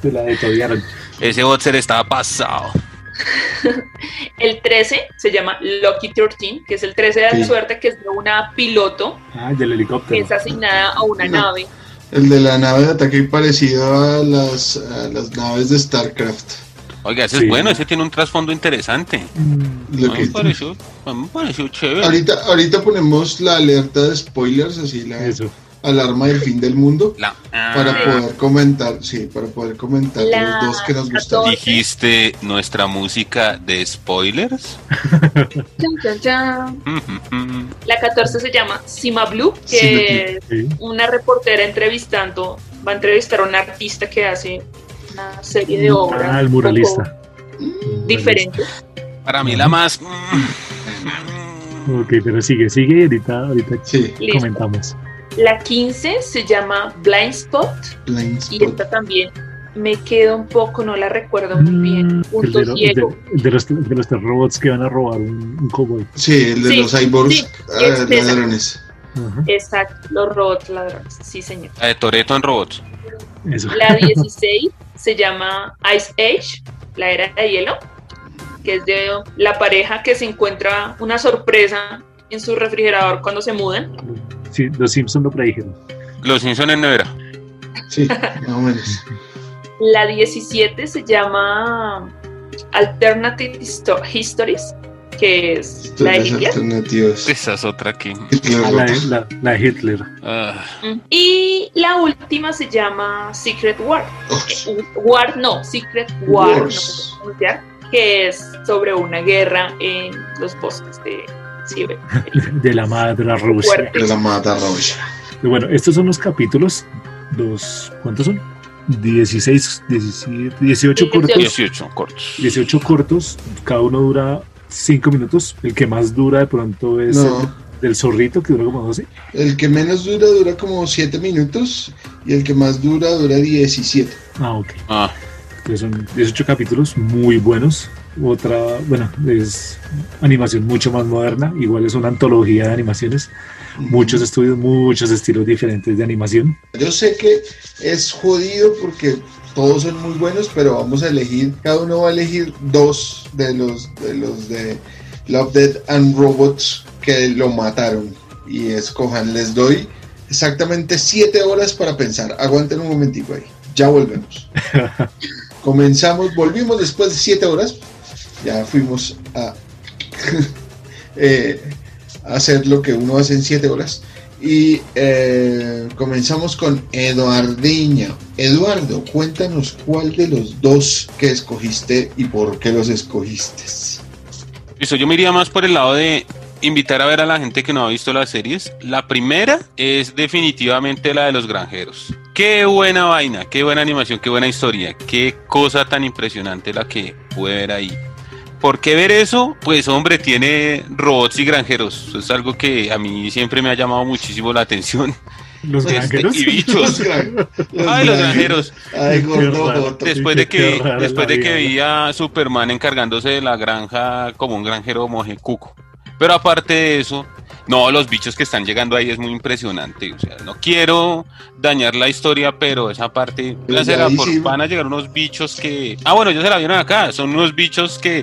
Se la detollaron. Ese boxer estaba pasado. [LAUGHS] El 13 se llama Lucky 13, que es el 13 de la Sí. suerte, que es de una piloto Ah, del que helicóptero. es asignada a una No. nave. El de la nave de ataque parecido a las, a las naves de StarCraft. Oiga, ese Sí. es bueno, ese tiene un trasfondo interesante. Mm, Lo A mí que- pareció, me pareció chévere. ahorita, ahorita ponemos la alerta de spoilers, así la Eso. Alarma del fin del mundo, La- para Ah, poder comentar, sí, para poder comentar La los dos que nos gustaron. Dijiste nuestra música de spoilers. [LAUGHS] [LAUGHS] La 14 se llama Sima Blue, que Sima es una reportera entrevistando, va a entrevistar a un artista que hace una serie de obras. Ah, el muralista. poco Diferentes. Para mí la más... Ok, pero sigue, sigue y ahorita, ahorita Sí, Listo. comentamos. La 15 se llama Blind Spot Blind y esta también me quedo un poco, no la recuerdo muy bien. Mm, el, Punto de, el ciego. de- el de los, de los tres robots que van a robar un, un cowboy. Sí, el de Sí, los cyborgs sí, ah, ladrones. Ajá, Exacto, los robots ladrones. Sí, señor. La de Toreto en robots. Eso. La 16 se llama Ice Age, la era de hielo, que es de la pareja que se encuentra una sorpresa en su refrigerador cuando se mudan. Sí, los Simpsons lo predijeron. Los Simpson en nevera. Sí, más o menos. La 17 se llama Alternative Histo- Histories, que es la de Hitler. alternativas. Esa es otra que... Ah, la, la, la de Hitler. ah, Mm. Y la última se llama Secret War. Oh, Eh, War, no, Secret War, no Wars. pronunciar, que es sobre una guerra en los bosques de [LAUGHS] De la madre Rusia. Fuerte. de la. Y bueno, estos son los capítulos. Los, ¿Cuántos son? 16, 17, 18 cortos. 18 cortos. 18 cortos, cada uno dura 5 minutos. El que más dura de pronto es No. el del zorrito, que dura como 12. El que menos dura dura como 7 minutos y el que más dura dura 17. Ah, ok. Ah, Entonces son 18 capítulos muy buenos. Otra, bueno, es animación mucho más moderna. Igual es una antología de animaciones. Muchos estudios, muchos estilos diferentes de animación. Yo sé que es jodido porque todos son muy buenos, pero vamos a elegir, cada uno va a elegir dos de los de los de Love, Dead and Robots que lo mataron y escojan. Les doy exactamente 7 horas para pensar. Aguanten un momentico ahí. Ya volvemos. [LAUGHS] Comenzamos, volvimos después de 7 horas. Ya fuimos a [LAUGHS] eh, hacer lo que uno hace en 7 horas. Y eh, comenzamos con Eduardiño. Eduardo, cuéntanos cuál de los dos que escogiste y por qué los escogiste. listo, yo me iría más por el lado de invitar a ver a la gente que no ha visto las series. La primera es definitivamente la de los granjeros. Qué buena vaina, qué buena animación, qué buena historia, qué cosa tan impresionante la que pude ver ahí. ¿Por qué ver eso? Pues hombre, tiene robots y granjeros. Eso es algo que a mí siempre me ha llamado muchísimo la atención. Los Este, granjeros. y bichos. [LAUGHS] gran- Ay, los granjeros. Ay, gordo. Después de que, después de que veía a Superman encargándose de la granja como un granjero moje cuco. Pero aparte de eso, no, los bichos que están llegando ahí es muy impresionante. O sea, no quiero dañar la historia, pero esa parte será por- van a llegar unos bichos que. Ah, bueno, ya se la vieron acá. Son unos bichos que,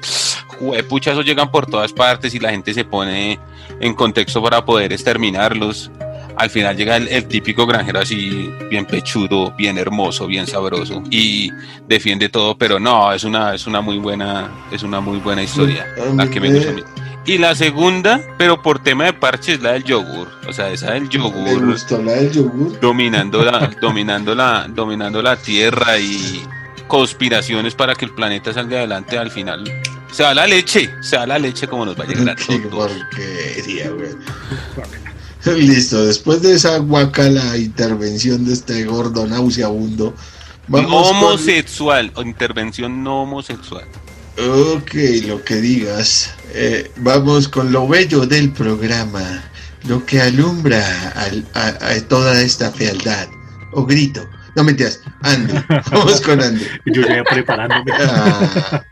pucha, esos llegan por todas partes y la gente se pone en contexto para poder exterminarlos. Al final llega el, el típico granjero así, bien pechudo, bien hermoso, bien sabroso y defiende todo, pero no, es una, es una muy buena, es una muy buena historia, la que me me- gusta a mí. Y la segunda, pero por tema de parche, es la del yogur. O sea, esa del Me yogur gustó la del yogur. dominando la, dominando la, dominando la tierra y conspiraciones para que el planeta salga adelante al final. Se va la leche, se va la leche como nos va a llegar a [LAUGHS] todos. [LAUGHS] Listo, después de esa guacala intervención de este gordo nauseabundo, vamos homosexual, o intervención no homosexual. Ok, lo que digas. Eh, vamos con lo bello del programa, lo que alumbra al- a, a toda esta fealdad. O grito. No mentiras, Andy. [LAUGHS] Vamos con Andy. Yo ya preparándome. Ah,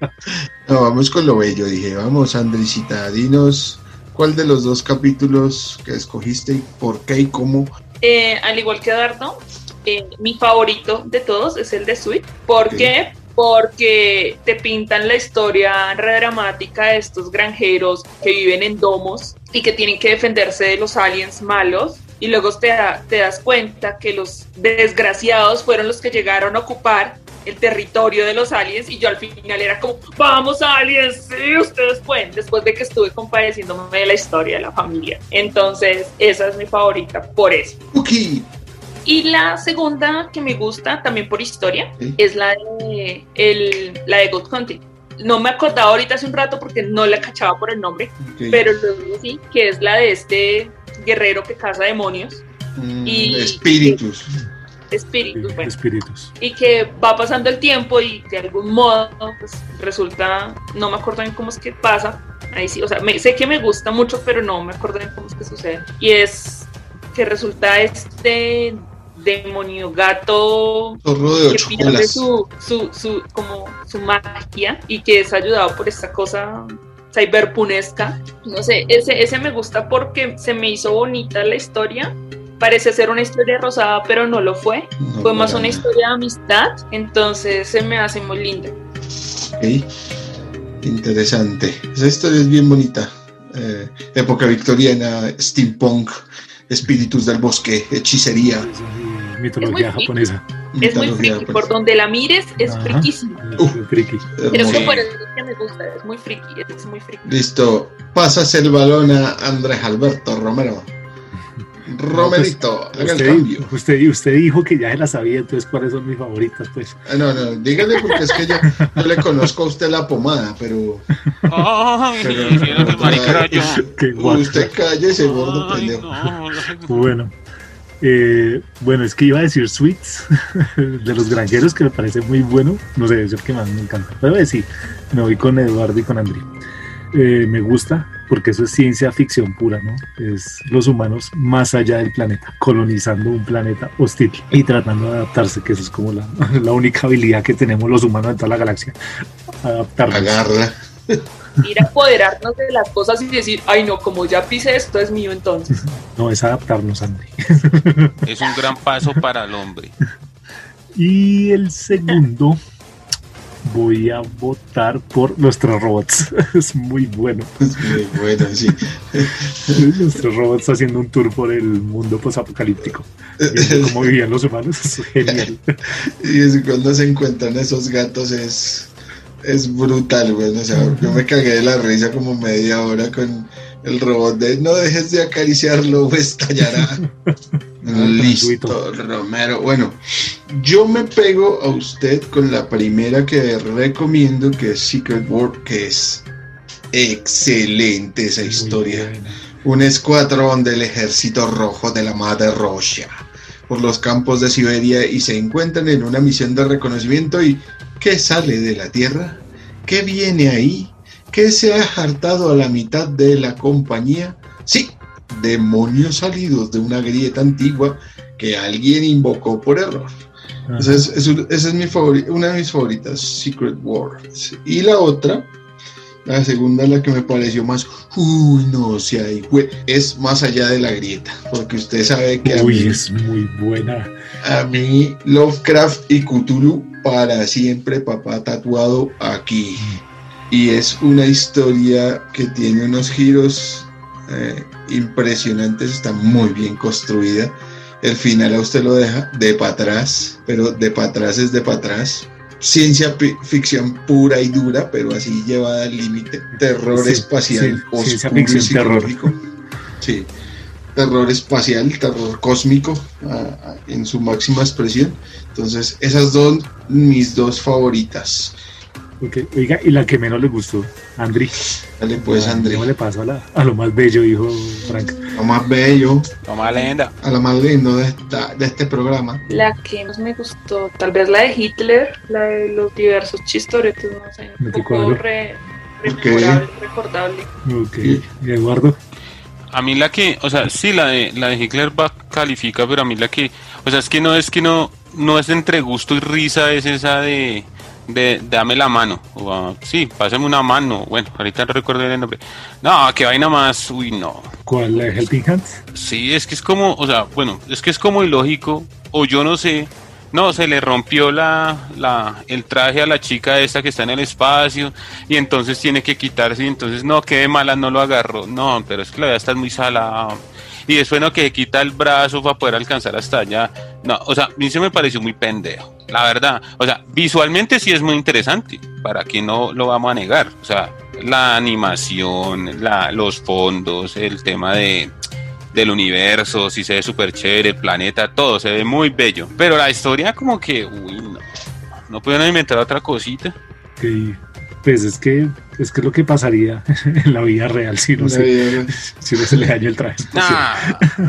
no, vamos con lo bello, dije. Vamos, Andresita, dinos cuál de los dos capítulos que escogiste y por qué y cómo. Eh, al igual que Dardo, eh, mi favorito de todos es el de Sweet. ¿Por qué? Porque te pintan la historia redramática de estos granjeros que viven en domos y que tienen que defenderse de los aliens malos. Y luego te, da- te das cuenta que los desgraciados fueron los que llegaron a ocupar el territorio de los aliens y yo al final era como, vamos aliens, sí, ustedes pueden, después de que estuve compadeciéndome de la historia de la familia. Entonces, esa es mi favorita, por eso. Uki. Y la segunda que me gusta, también por historia, Sí. es la de, el, la de God Hunting. No me acordaba ahorita hace un rato porque no la cachaba por el nombre, Ok. pero luego sí, que es la de este guerrero que caza demonios, Mm, y- espíritus. espíritus, bueno, Espíritus. y que va pasando el tiempo y de algún modo pues, resulta, no me acuerdo bien cómo es que pasa, ahí sí, o sea, me- sé que me gusta mucho, pero no me acuerdo bien cómo es que sucede, y es que resulta este demonio gato de que pierde su, su, su, como su magia y que es ayudado por esta cosa cyberpunesca. No sé, ese, ese me gusta porque se me hizo bonita la historia. Parece ser una historia rosada, pero no lo fue. No, Fue más una historia de amistad, entonces se me hace muy linda. Interesante. Esa historia es bien bonita. Eh, época victoriana, steampunk, espíritus del bosque, hechicería. Es, mitología Es muy japonesa. Es muy friki, japonesa. por donde la mires es Ajá. friquísima. Es Uf. friki. Creo que por eso es que me gusta, es muy friki, es muy friki. Listo. Pasas el balón a Andrés Alberto Romero. [LAUGHS] Romerito, haga el Usted, cambio. usted, usted dijo que ya se la sabía, entonces cuáles son mis favoritas, pues. Ah, no, no, dígale porque es que yo, yo le conozco a usted la pomada, pero Ay, Pero- yo. Qué guapo. usted calle ese gordo pendejo. no, no. Bueno, Eh, bueno, es que iba a decir Sweets [LAUGHS] de los granjeros, que me parece muy bueno. No sé, es el que más me encanta. Pero eh, sí, me voy con Eduardo y con Andri. Eh, me gusta porque eso es ciencia ficción pura, ¿no? Es los humanos más allá del planeta, colonizando un planeta hostil y tratando de adaptarse, que eso es como la, [LAUGHS] la única habilidad que tenemos los humanos en toda la galaxia. Adaptarnos. Agarra. Ir a apoderarnos de las cosas y decir, ay no, como ya pise esto es mío entonces. [LAUGHS] No, es adaptarnos, Andri. Es un gran paso para el hombre. Y el segundo, voy a votar por nuestros robots. [LAUGHS] Es muy bueno. Es muy bueno, sí. [LAUGHS] Nuestros robots haciendo un tour por el mundo posapocalíptico. Viendo cómo vivían los humanos. Es genial. Y es cuando se encuentran esos gatos es, es brutal, güey. O sea, yo me cagué de la risa como media hora con el robot de no dejes de acariciarlo o estallará. [LAUGHS] Listo, Romero. Bueno, yo me pego a usted con la primera que recomiendo, que es Secret World, que es excelente esa historia. Un escuadrón del ejército rojo de la Madre Russia por los campos de Siberia y se encuentran en una misión de reconocimiento y ¿qué sale de la Tierra? ¿Qué viene ahí? ¿Qué se ha hartado a la mitad de la compañía? Sí, demonios salidos de una grieta antigua que alguien invocó por error. Ajá. Esa es, es un- esa es mi una de mis favoritas, Secret Wars. Y la otra, la segunda, la que me pareció más, uy, no ahí, güey, es más allá de la grieta, porque usted sabe que Uy, mí, es muy buena. A mí Lovecraft y Cthulhu para siempre, papá tatuado aquí. Y es una historia que tiene unos giros eh, impresionantes, está muy bien construida. El final a usted lo deja de para atrás, pero de para atrás es de para atrás. Ciencia ficción pura y dura, pero así llevada al límite. Terror Sí, espacial, sí, ciencia oscuro y ficción, terror. psicológico. Sí, terror espacial, terror cósmico en su máxima expresión. Entonces, esas dos, mis dos favoritas. Ok, Oiga, y la que menos le gustó, Andri. Dale pues, Ah, André. ¿Cómo le pasó a, la- a lo más bello, dijo Frank? Lo más bello, Toma leyenda. a lo más lindo de, esta- de este programa. La que más me gustó, tal vez la de Hitler, la de los diversos chistoretos, no sé, un ¿De poco re, recordable. Ok, ¿y Eduardo? A mí la que, o sea, sí, la de, la de Hitler va, califica, pero a mí la que, o sea, es que no es que no, no es entre gusto y risa, es esa de, de dame la mano, o ah, sí, pásame una mano, bueno, ahorita no recuerdo el nombre. No, que vaina más, uy, no. ¿Cuál? ¿La Helping Hands? Sí, es que es como, o sea, bueno, es que es como ilógico, o yo no sé, no, se le rompió la, la, el traje a la chica esta que está en el espacio, y entonces tiene que quitarse, y entonces, no, qué de mala, no lo agarró, no, pero es que la verdad está muy salada, y después no, que se quita el brazo para poder alcanzar hasta allá, no, o sea, a mí se me pareció muy pendejo, la verdad, o sea, visualmente sí es muy interesante, para que no lo vamos a negar, o sea, la animación, la, los fondos, el tema de del universo, si se ve súper chévere, el planeta, todo se ve muy bello. Pero la historia como que, uy, no, no pudieron inventar otra cosita. Que, pues es que es que es lo que pasaría [LAUGHS] en la vida real si no, se, [LAUGHS] si no se le daña el traje. Nah,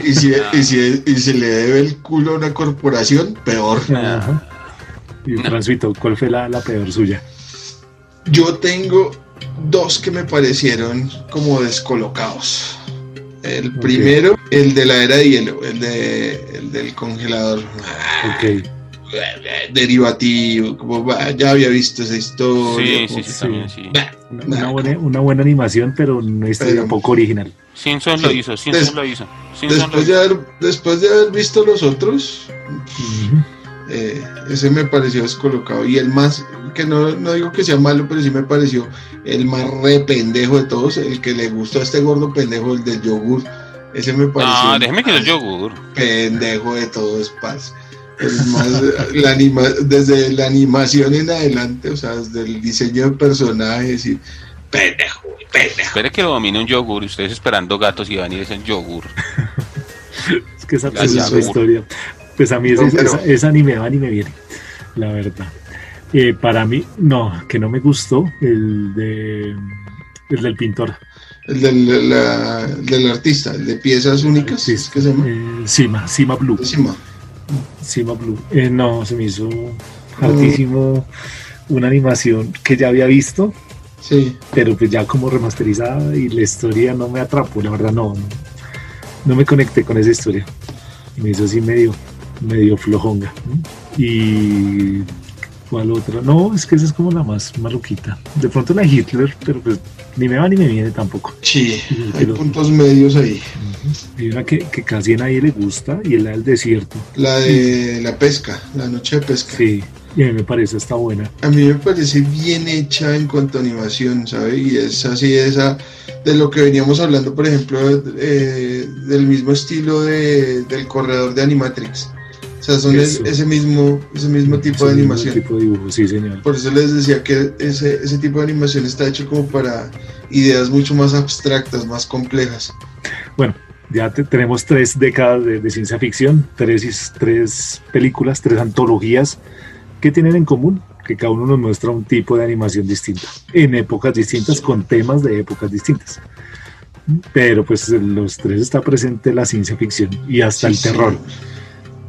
[LAUGHS] Y si, y, si, y si le debe el culo a una corporación, peor. Ajá. Y Transito, ¿cuál fue la, la peor suya? Yo tengo dos que me parecieron como descolocados. El primero, el de la era de hielo, el, de, el del congelador. Ok, Derivativo, como ya había visto esa historia. sí, como sí, sí, sí. también, sí. una, buena, una buena animación, pero una historia Pero- poco original. Simpson lo Sí. hizo, Simpson Des- lo hizo. Simpson lo Después de, haber, después de haber visto los otros, eh, ese me pareció descolocado. Y el más, que no, no digo que sea malo, pero sí me pareció el más re pendejo de todos, el que le gustó a este gordo pendejo, el del yogur. Ese me pareció. El déjeme que más yogur. Pendejo de todos, paz. El más, la anima, desde la animación en adelante, o sea, desde el diseño de personajes y. Pendejo, pendejo. Espere que lo domine un yogur y ustedes esperando gatos y van y dicen yogur. Es que esa, esa es la historia. Pues a mí ese, No, pero- esa, esa ni me va ni me viene, la verdad. Eh, para mí, no, que no me gustó el de el del pintor. El del, la- del artista, el de piezas únicas. Sí, ¿Qué se llama? eh, Cima, Cima Blue. Cima. Cima Blue. Eh, no, se me hizo altísimo una animación que ya había visto, Sí. pero pues ya como remasterizada y la historia no me atrapó, la verdad no, no, me conecté con esa historia. Y me hizo así medio, medio flojonga. Y ¿cuál otra? No, es que esa es como la más maluquita. De pronto la Hitler, pero pues ni me va ni me viene tampoco. Sí, hay Pero- puntos medios ahí. Hay una que, que casi a nadie le gusta y es la del desierto. La de la pesca, la noche de pesca. Sí, y a mí me parece está buena. A mí me parece bien hecha en cuanto a animación, ¿sabe? Y es así esa de lo que veníamos hablando, por ejemplo, eh, del mismo estilo de, del corredor de Animatrix. O sea, son Eso. es- ese mismo, ese mismo tipo de Ese mismo animación. tipo de dibujo, sí, señor. Por eso les decía que ese, ese tipo de animación está hecho como para ideas mucho más abstractas, más complejas. Bueno, ya te- tenemos tres décadas de, de ciencia ficción, tres, tres películas, tres antologías que tienen en común que cada uno nos muestra un tipo de animación distinta, en épocas distintas, con temas de épocas distintas. Pero pues en los tres está presente la ciencia ficción y hasta Sí, el terror. sí.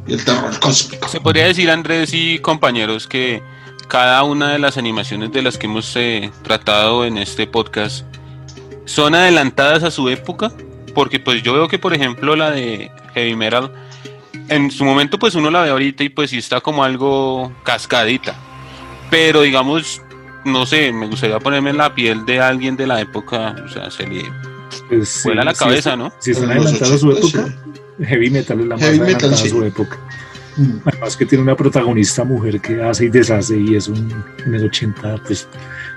Y el terror cósmico. Se podría decir, Andrés y compañeros, que cada una de las animaciones de las que hemos eh, tratado en este podcast son adelantadas a su época, porque pues yo veo que, por ejemplo, la de Heavy Metal, en su momento pues uno la ve ahorita y pues sí está como algo cascadita, pero digamos, no sé, me gustaría ponerme en la piel de alguien de la época, o sea, se le Pues, sí, vuela la cabeza, sí, ¿no? Si están adelantados a su 80, época, Heavy Metal es la más Metal, sí. a su época. Mm. Además que tiene una protagonista mujer que hace y deshace y es un en el 80 pues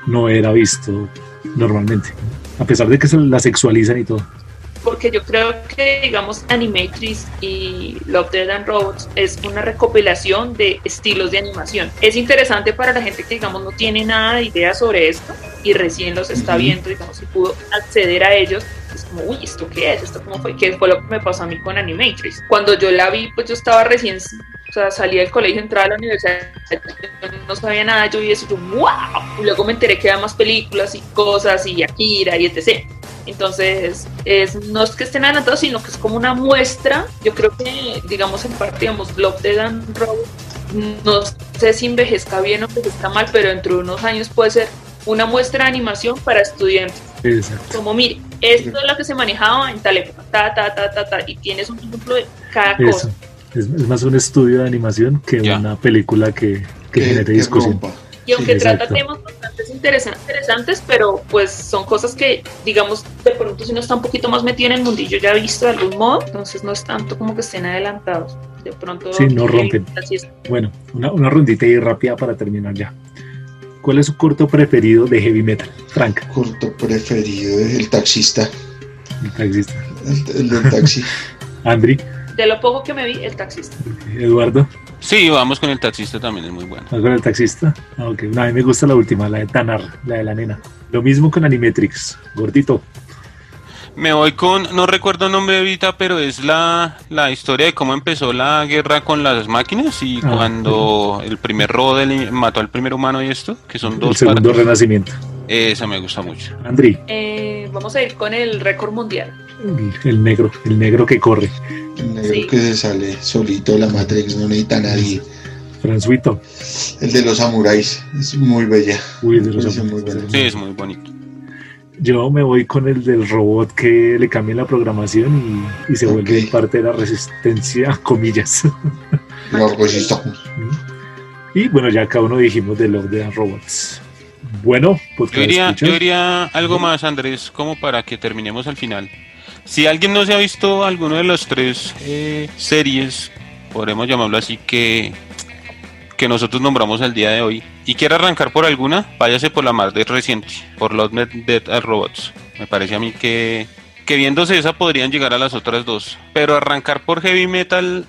no era visto normalmente. A pesar de que se la sexualizan y todo. Porque yo creo que, digamos, Animatrix y Love, Dead and Robots es una recopilación de estilos de animación. Es interesante para la gente que, digamos, no tiene nada de idea sobre esto y recién los está viendo, digamos, y pudo acceder a ellos. Es como, uy, ¿esto qué es? ¿Esto cómo fue? ¿Qué fue lo que me pasó a mí con Animatrix? Cuando yo la vi, pues yo estaba recién, o sea, salí del colegio, entraba a la universidad, no sabía nada, yo vi eso, yo, wow. Y luego me enteré que había más películas y cosas, y Akira y etc. Entonces, es, no es que estén adelantados, sino que es como una muestra. Yo creo que, digamos, en parte, digamos, Love, Dead and Robots, no sé si envejezca bien o envejezca mal, pero dentro de unos años puede ser una muestra de animación para estudiantes. Exacto. Como, mire, esto es lo que se manejaba en tal época, ta, ta, ta, ta, ta, y tienes un ejemplo de cada Eso. cosa. Es, es más un estudio de animación que Ya. una película que, que Que- genere que discusión. rompa. Y aunque Sí, trata exacto. temas interesantes, pero pues son cosas que, digamos, de pronto si uno está un poquito más metido en el mundillo ya visto de algún modo, entonces no es tanto como que estén adelantados. De pronto... Sí, no rompen. Bueno, una, una rondita y rápida para terminar ya. ¿Cuál es su corto preferido de heavy metal? Frank, Corto preferido es el taxista. el taxista. El, el del taxi. [LAUGHS] Andri, De lo poco que me vi, el taxista. Eduardo, Sí, vamos con el taxista también, es muy bueno. ¿vas con el taxista? Ah, ok. No, a mí me gusta la última, la de Tanar, la de la nena. Lo mismo con Animatrix, gordito. Me voy con, no recuerdo el nombre ahorita, pero es la, la historia de cómo empezó la guerra con las máquinas y Ah, cuando el primer robo del- mató al primer humano y esto, que son El dos segundo partes. renacimiento. Esa me gusta mucho. Andri, Eh, vamos a ir con el récord mundial. El, el negro, el negro que corre. El negro Sí. que se sale solito de la Matrix, no necesita a nadie. Fransuito. El de los samuráis. Es muy bella. Uy, de los muy bueno. Sí, es muy bonito. Yo me voy con el del robot que le cambia la programación y, y se vuelve parte de la resistencia, [LAUGHS] comillas. Orgullista. y bueno, ya cada uno dijimos de Love the Robots. Bueno, pues Yo diría, yo diría algo más, Andrés, como para que terminemos al final. Si alguien no se ha visto alguno de las tres eh, series, podremos llamarlo así, que, que nosotros nombramos el día de hoy, y quiere arrancar por alguna, váyase por la más de reciente, por Love Dead Dead and Robots. Me parece a mí que, que viéndose esa podrían llegar a las otras dos. Pero arrancar por Heavy Metal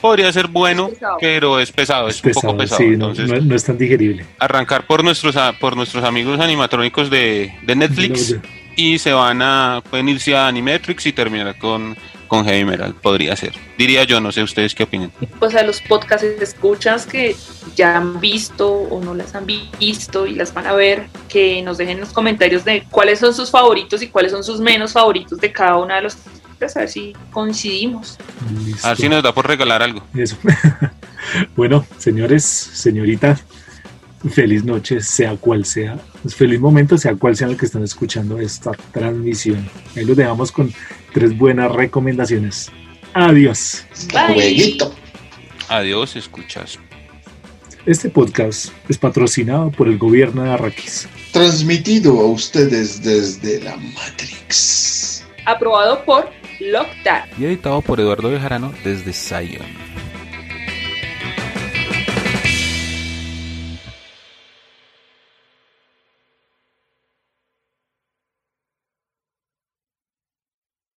podría ser bueno, Es pero es pesado, es, un poco pesado. sí, no, entonces, no- no es tan digerible. arrancar por nuestros a- por nuestros amigos animatrónicos de, de Netflix y se van a pueden irse a Animatrix y terminar con con Heavy Metal, podría ser. Diría yo, no sé ustedes qué opinan. Pues a los podcasts escuchas que ya han visto o no las han visto y las van a ver, que nos dejen los comentarios de cuáles son sus favoritos y cuáles son sus menos favoritos de cada una de los pues a ver si coincidimos. A ver si nos da por regalar algo. Eso. [LAUGHS] bueno, señores, señorita, feliz noche, sea cual sea. Feliz momento, sea cual sea el que están escuchando esta transmisión. Ahí lo dejamos con tres buenas recomendaciones. Adiós. Adiós, escuchas. Este podcast es patrocinado por el gobierno de Arrakis. Transmitido a ustedes desde la Matrix. Aprobado por Lockdown. Y editado por Eduardo Bejarano desde Zion.